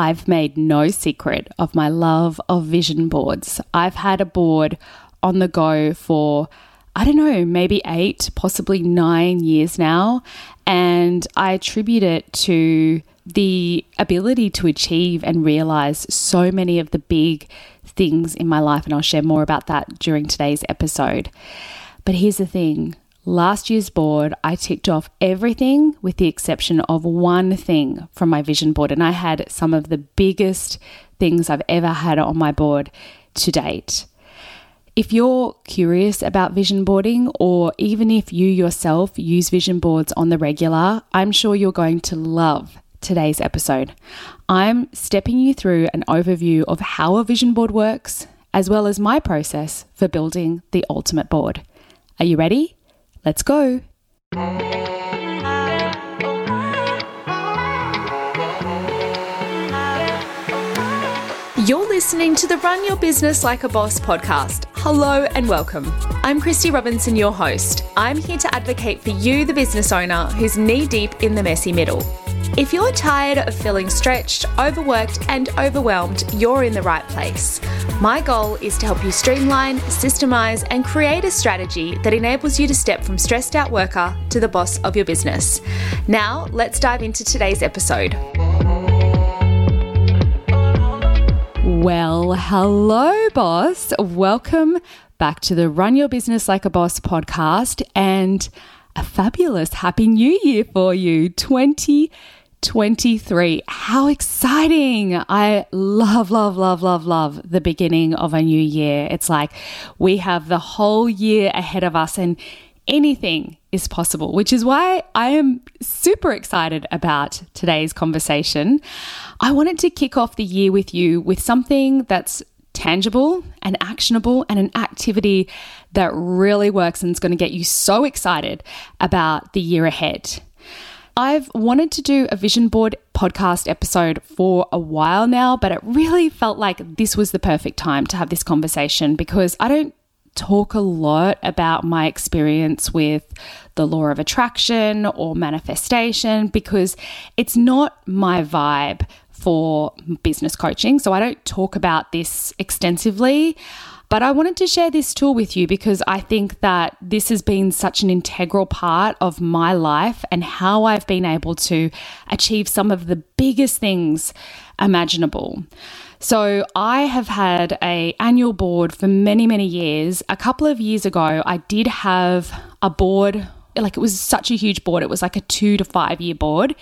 I've made no secret of my love of vision boards. I've had a board on the go for, I don't know, maybe eight, possibly nine years now. And I attribute it to the ability to achieve and realize so many of the big things in my life. And I'll share more about that during today's episode. But here's the thing last year's board, I ticked off everything with the exception of one thing from my vision board. And I had some of the biggest things I've ever had on my board to date. If you're curious about vision boarding, or even if you yourself use vision boards on the regular, I'm sure you're going to love today's episode. I'm stepping you through an overview of how a vision board works, as well as my process for building the ultimate board. Are you ready? Let's go. You're listening to the Run Your Business Like a Boss podcast. Hello and welcome. I'm Christy Robinson, your host. I'm here to advocate for you, the business owner who's knee deep in the messy middle. If you're tired of feeling stretched, overworked, and overwhelmed, you're in the right place. My goal is to help you streamline, systemize, and create a strategy that enables you to step from stressed out worker to the boss of your business. Now, let's dive into today's episode. Well, hello, boss. Welcome back to the Run Your Business Like a Boss podcast and a fabulous Happy New Year for you, 20- 23. How exciting! I love, love, love, love, love the beginning of a new year. It's like we have the whole year ahead of us and anything is possible, which is why I am super excited about today's conversation. I wanted to kick off the year with you with something that's tangible and actionable and an activity that really works and is going to get you so excited about the year ahead. I've wanted to do a vision board podcast episode for a while now, but it really felt like this was the perfect time to have this conversation because I don't talk a lot about my experience with the law of attraction or manifestation because it's not my vibe for business coaching. So I don't talk about this extensively. But I wanted to share this tool with you because I think that this has been such an integral part of my life and how I've been able to achieve some of the biggest things imaginable. So I have had a annual board for many many years. A couple of years ago I did have a board like it was such a huge board. It was like a 2 to 5 year board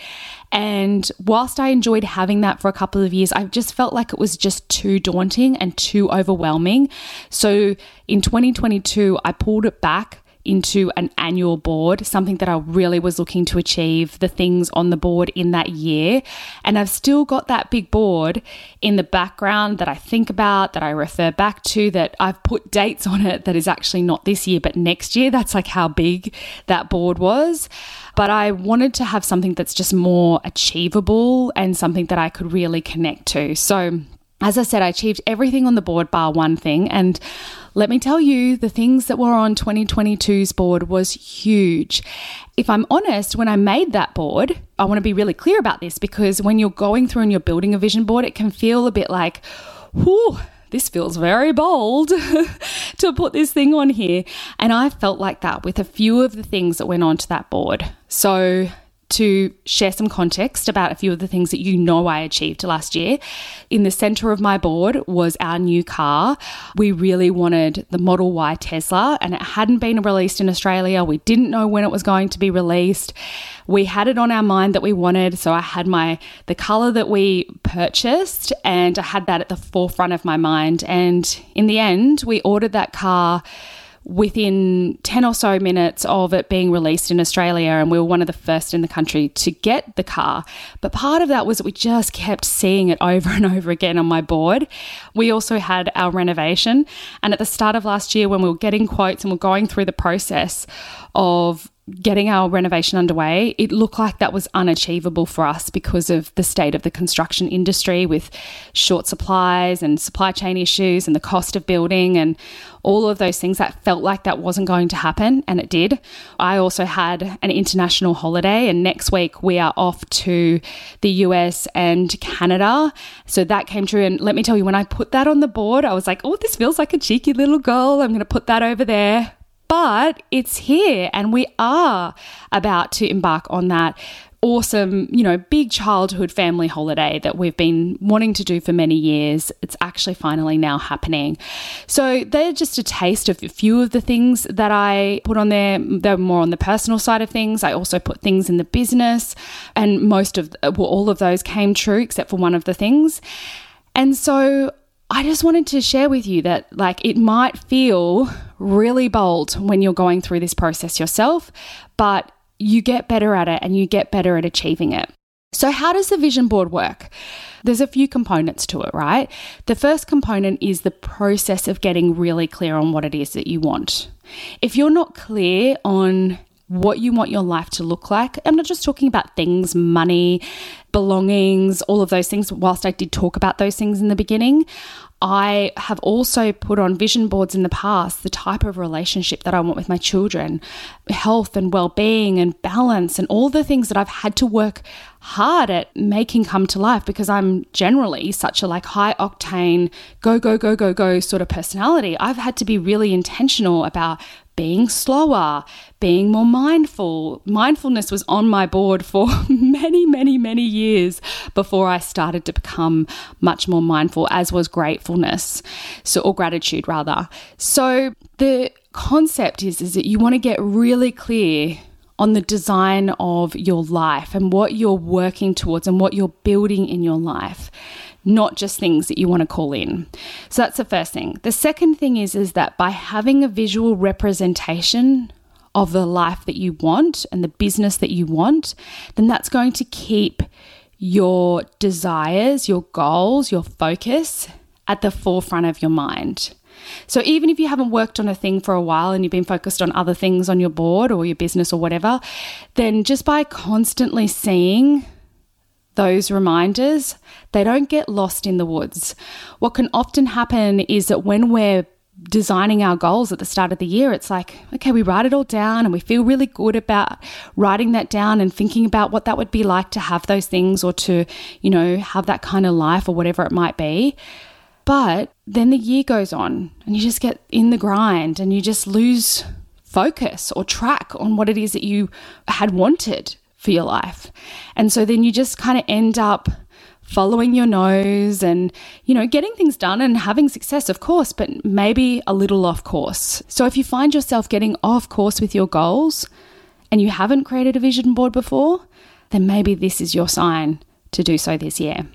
and whilst I enjoyed having that for a couple of years, I just felt like it was just too daunting and too overwhelming. So in 2022, I pulled it back into an annual board, something that I really was looking to achieve, the things on the board in that year. And I've still got that big board in the background that I think about, that I refer back to, that I've put dates on it that is actually not this year, but next year. That's like how big that board was but I wanted to have something that's just more achievable and something that I could really connect to. So, as I said, I achieved everything on the board bar one thing. And let me tell you, the things that were on 2022's board was huge. If I'm honest, when I made that board, I want to be really clear about this because when you're going through and you're building a vision board, it can feel a bit like, whew, this feels very bold to put this thing on here. And I felt like that with a few of the things that went onto that board. So to share some context about a few of the things that you know I achieved last year. In the center of my board was our new car. We really wanted the Model Y Tesla, and it hadn't been released in Australia. We didn't know when it was going to be released. We had it on our mind that we wanted, so I had my the color that we purchased, and I had that at the forefront of my mind. And in the end, we ordered that car within 10 or so minutes of it being released in Australia, and we were one of the first in the country to get the car. But part of that was that we just kept seeing it over and over again on my board. We also had our renovation, and at the start of last year, when we were getting quotes and we're going through the process of getting our renovation underway, it looked like that was unachievable for us because of the state of the construction industry with short supplies and supply chain issues and the cost of building and all of those things that felt like that wasn't going to happen and it did. I also had an international holiday and next week we are off to the US and Canada. So that came true and let me tell you when I put that on the board, I was like, "Oh, this feels like a cheeky little goal. I'm going to put that over there." But it's here and we are about to embark on that awesome, you know, big childhood family holiday that we've been wanting to do for many years. It's actually finally now happening. So they're just a taste of a few of the things that I put on there. They're more on the personal side of things. I also put things in the business, and most of, well, all of those came true except for one of the things. And so I just wanted to share with you that, like, it might feel really bold when you're going through this process yourself, but you get better at it and you get better at achieving it. So, how does the vision board work? There's a few components to it, right? The first component is the process of getting really clear on what it is that you want. If you're not clear on what you want your life to look like. I'm not just talking about things, money, belongings, all of those things, whilst I did talk about those things in the beginning. I have also put on vision boards in the past the type of relationship that I want with my children, health and well being and balance, and all the things that I've had to work hard at making come to life because I'm generally such a like high octane, go, go, go, go, go sort of personality. I've had to be really intentional about being slower, being more mindful. Mindfulness was on my board for many, many, many years before I started to become much more mindful, as was gratefulness, so or gratitude rather. So the concept is, is that you want to get really clear on the design of your life and what you're working towards and what you're building in your life not just things that you want to call in. So that's the first thing. The second thing is is that by having a visual representation of the life that you want and the business that you want, then that's going to keep your desires, your goals, your focus at the forefront of your mind. So even if you haven't worked on a thing for a while and you've been focused on other things on your board or your business or whatever, then just by constantly seeing those reminders, they don't get lost in the woods. What can often happen is that when we're designing our goals at the start of the year, it's like, okay, we write it all down and we feel really good about writing that down and thinking about what that would be like to have those things or to, you know, have that kind of life or whatever it might be. But then the year goes on and you just get in the grind and you just lose focus or track on what it is that you had wanted for your life. And so then you just kind of end up following your nose and, you know, getting things done and having success, of course, but maybe a little off course. So if you find yourself getting off course with your goals and you haven't created a vision board before, then maybe this is your sign to do so this year.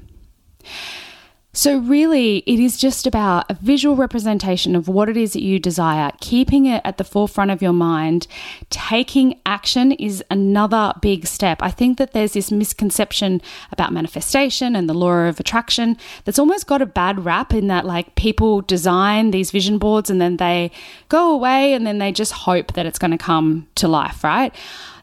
So, really, it is just about a visual representation of what it is that you desire, keeping it at the forefront of your mind. Taking action is another big step. I think that there's this misconception about manifestation and the law of attraction that's almost got a bad rap in that, like, people design these vision boards and then they go away and then they just hope that it's going to come to life, right?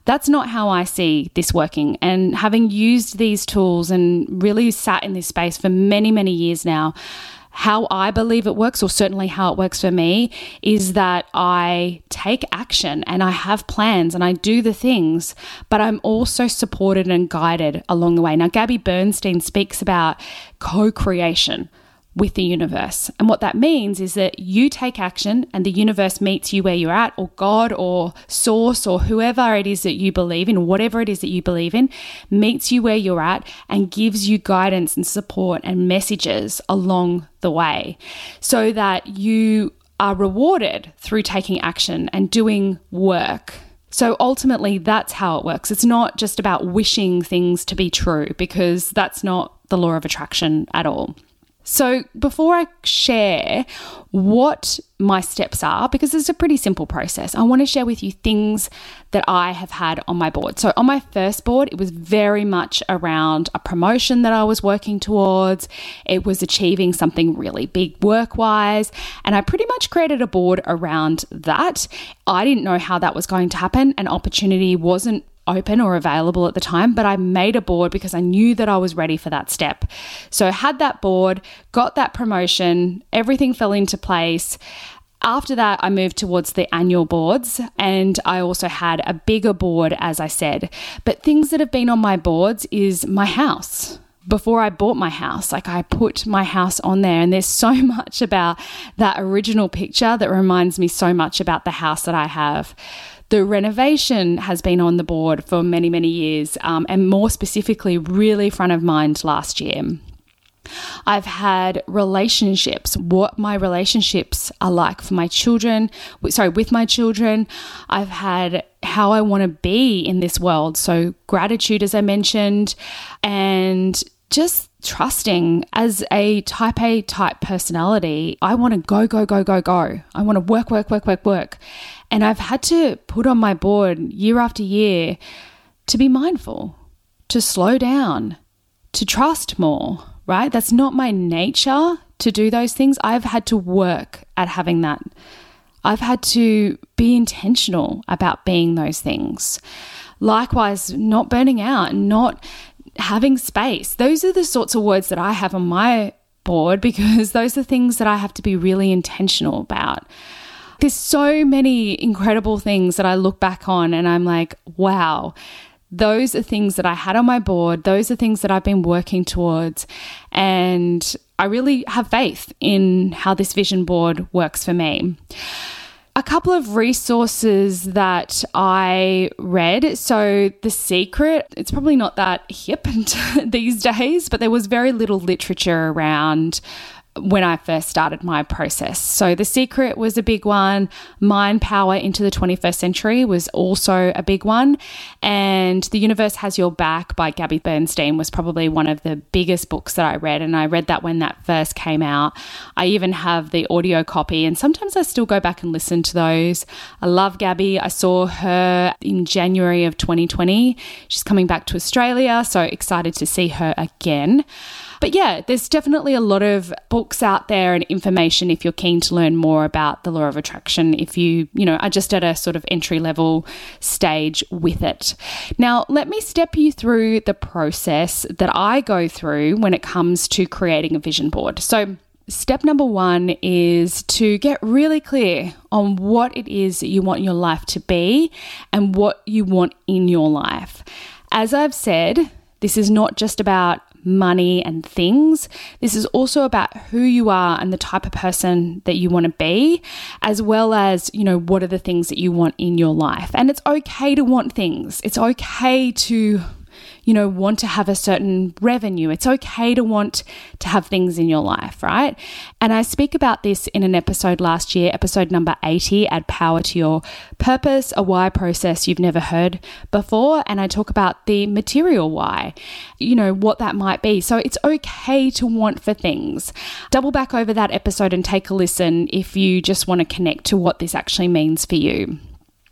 That's not how I see this working. And having used these tools and really sat in this space for many, many years now, how I believe it works, or certainly how it works for me, is that I take action and I have plans and I do the things, but I'm also supported and guided along the way. Now, Gabby Bernstein speaks about co creation with the universe. And what that means is that you take action and the universe meets you where you're at, or God, or source, or whoever it is that you believe in, whatever it is that you believe in, meets you where you're at and gives you guidance and support and messages along the way so that you are rewarded through taking action and doing work. So ultimately, that's how it works. It's not just about wishing things to be true because that's not the law of attraction at all. So, before I share what my steps are, because it's a pretty simple process, I want to share with you things that I have had on my board. So, on my first board, it was very much around a promotion that I was working towards, it was achieving something really big work wise, and I pretty much created a board around that. I didn't know how that was going to happen. An opportunity wasn't open or available at the time, but I made a board because I knew that I was ready for that step. So I had that board, got that promotion, everything fell into place. After that, I moved towards the annual boards and I also had a bigger board, as I said. But things that have been on my boards is my house before I bought my house. Like I put my house on there, and there's so much about that original picture that reminds me so much about the house that I have. The renovation has been on the board for many, many years, um, and more specifically, really front of mind last year. I've had relationships, what my relationships are like for my children, sorry, with my children. I've had how I want to be in this world. So, gratitude, as I mentioned, and just trusting as a type A type personality. I want to go, go, go, go, go. I want to work, work, work, work, work. And I've had to put on my board year after year to be mindful, to slow down, to trust more, right? That's not my nature to do those things. I've had to work at having that. I've had to be intentional about being those things. Likewise, not burning out, not having space. Those are the sorts of words that I have on my board because those are things that I have to be really intentional about. There's so many incredible things that I look back on and I'm like, wow, those are things that I had on my board. Those are things that I've been working towards. And I really have faith in how this vision board works for me. A couple of resources that I read. So, The Secret, it's probably not that hip these days, but there was very little literature around when I first started my process. So, The Secret was a big one. Mind Power into the 21st Century was also a big one. And The Universe Has Your Back by Gabby Bernstein was probably one of the biggest books that I read. And I read that when that first came out. I even have the audio copy, and sometimes I still go back and listen to those. I love Gabby. I saw her in January of 2020. She's coming back to Australia, so excited to see her again. But yeah, there's definitely a lot of books out there and information if you're keen to learn more about the law of attraction, if you, you know, are just at a sort of entry level stage with it. Now, let me step you through the process that I go through when it comes to creating a vision board. So, Step number one is to get really clear on what it is that you want your life to be and what you want in your life. As I've said, this is not just about money and things. This is also about who you are and the type of person that you want to be, as well as, you know, what are the things that you want in your life. And it's okay to want things. It's okay to you know, want to have a certain revenue. It's okay to want to have things in your life, right? And I speak about this in an episode last year, episode number 80, Add Power to Your Purpose, a why process you've never heard before. And I talk about the material why, you know, what that might be. So it's okay to want for things. Double back over that episode and take a listen if you just want to connect to what this actually means for you.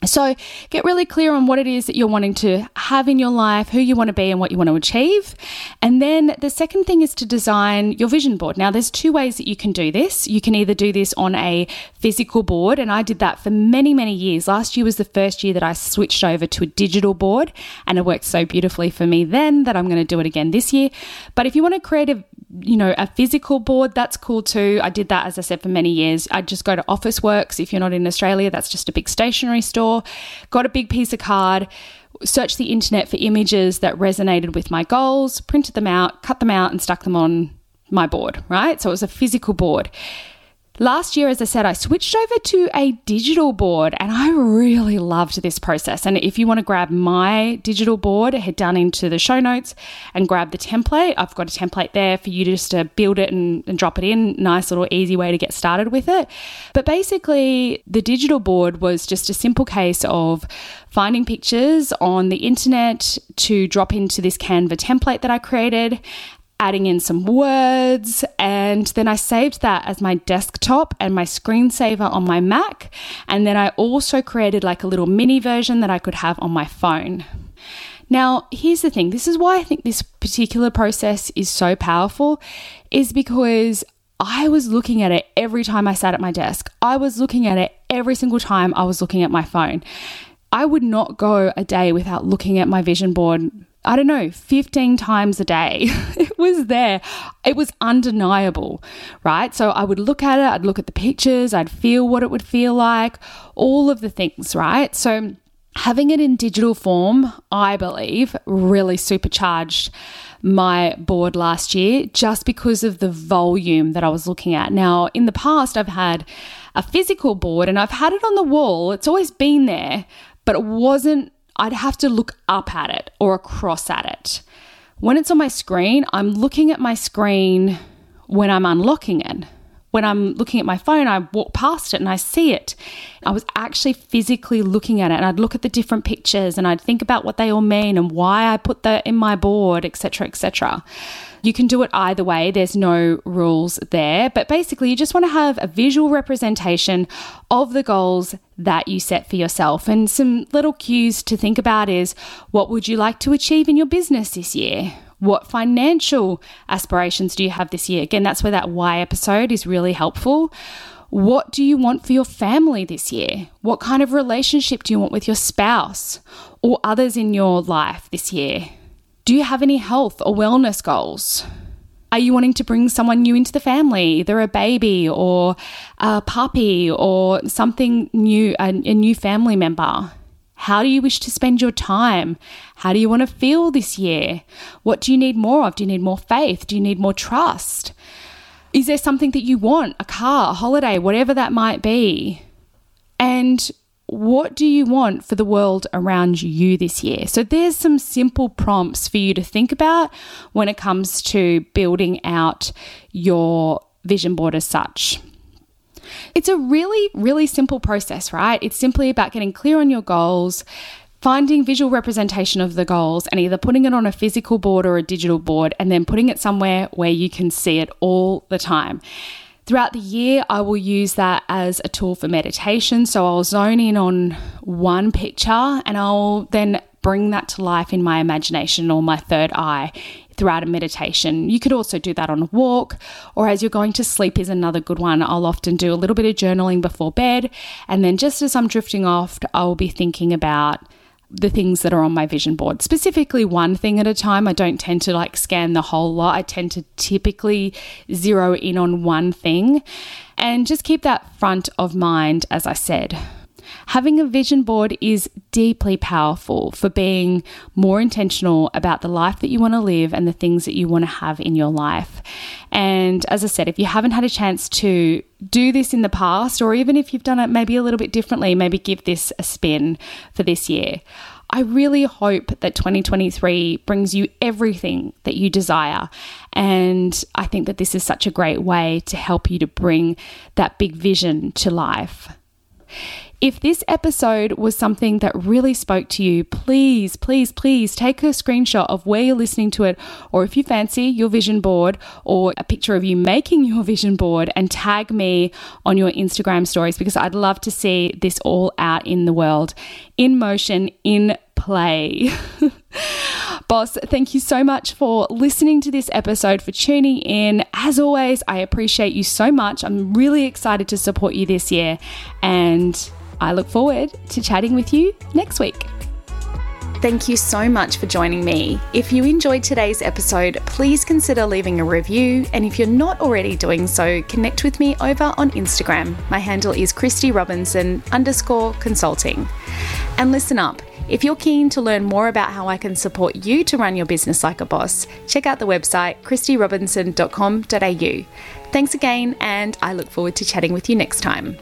So, get really clear on what it is that you're wanting to have in your life, who you want to be, and what you want to achieve. And then the second thing is to design your vision board. Now, there's two ways that you can do this. You can either do this on a physical board, and I did that for many, many years. Last year was the first year that I switched over to a digital board, and it worked so beautifully for me then that I'm going to do it again this year. But if you want to create a you know, a physical board, that's cool too. I did that, as I said, for many years. I'd just go to Officeworks. If you're not in Australia, that's just a big stationery store. Got a big piece of card, searched the internet for images that resonated with my goals, printed them out, cut them out, and stuck them on my board, right? So it was a physical board. Last year, as I said, I switched over to a digital board and I really loved this process. And if you want to grab my digital board, head down into the show notes and grab the template. I've got a template there for you just to build it and, and drop it in. Nice little easy way to get started with it. But basically, the digital board was just a simple case of finding pictures on the internet to drop into this Canva template that I created adding in some words, and then I saved that as my desktop and my screensaver on my Mac. And then I also created like a little mini version that I could have on my phone. Now, here's the thing this is why I think this particular process is so powerful, is because I was looking at it every time I sat at my desk. I was looking at it every single time I was looking at my phone. I would not go a day without looking at my vision board I don't know, 15 times a day. it was there. It was undeniable, right? So I would look at it, I'd look at the pictures, I'd feel what it would feel like, all of the things, right? So having it in digital form, I believe, really supercharged my board last year just because of the volume that I was looking at. Now, in the past, I've had a physical board and I've had it on the wall, it's always been there, but it wasn't I'd have to look up at it or across at it. When it's on my screen, I'm looking at my screen when I'm unlocking it. When I'm looking at my phone, I walk past it and I see it. I was actually physically looking at it and I'd look at the different pictures and I'd think about what they all mean and why I put that in my board, etc., etc. You can do it either way, there's no rules there. But basically, you just want to have a visual representation of the goals that you set for yourself. And some little cues to think about is what would you like to achieve in your business this year? What financial aspirations do you have this year? Again, that's where that why episode is really helpful. What do you want for your family this year? What kind of relationship do you want with your spouse or others in your life this year? Do you have any health or wellness goals? Are you wanting to bring someone new into the family, either a baby or a puppy or something new, a, a new family member? How do you wish to spend your time? How do you want to feel this year? What do you need more of? Do you need more faith? Do you need more trust? Is there something that you want? A car, a holiday, whatever that might be. And what do you want for the world around you this year? So, there's some simple prompts for you to think about when it comes to building out your vision board as such. It's a really, really simple process, right? It's simply about getting clear on your goals, finding visual representation of the goals, and either putting it on a physical board or a digital board, and then putting it somewhere where you can see it all the time. Throughout the year, I will use that as a tool for meditation. So I'll zone in on one picture and I'll then bring that to life in my imagination or my third eye throughout a meditation. You could also do that on a walk or as you're going to sleep is another good one. I'll often do a little bit of journaling before bed and then just as I'm drifting off, I'll be thinking about the things that are on my vision board, specifically one thing at a time. I don't tend to like scan the whole lot. I tend to typically zero in on one thing and just keep that front of mind, as I said. Having a vision board is deeply powerful for being more intentional about the life that you want to live and the things that you want to have in your life. And as I said, if you haven't had a chance to do this in the past, or even if you've done it maybe a little bit differently, maybe give this a spin for this year. I really hope that 2023 brings you everything that you desire. And I think that this is such a great way to help you to bring that big vision to life. If this episode was something that really spoke to you, please, please, please take a screenshot of where you're listening to it, or if you fancy your vision board or a picture of you making your vision board, and tag me on your Instagram stories because I'd love to see this all out in the world, in motion, in play. Boss, thank you so much for listening to this episode, for tuning in. As always, I appreciate you so much. I'm really excited to support you this year. And I look forward to chatting with you next week. Thank you so much for joining me. If you enjoyed today's episode, please consider leaving a review. And if you're not already doing so, connect with me over on Instagram. My handle is Christy Robinson underscore consulting. And listen up. If you're keen to learn more about how I can support you to run your business like a boss, check out the website christyrobinson.com.au. Thanks again, and I look forward to chatting with you next time.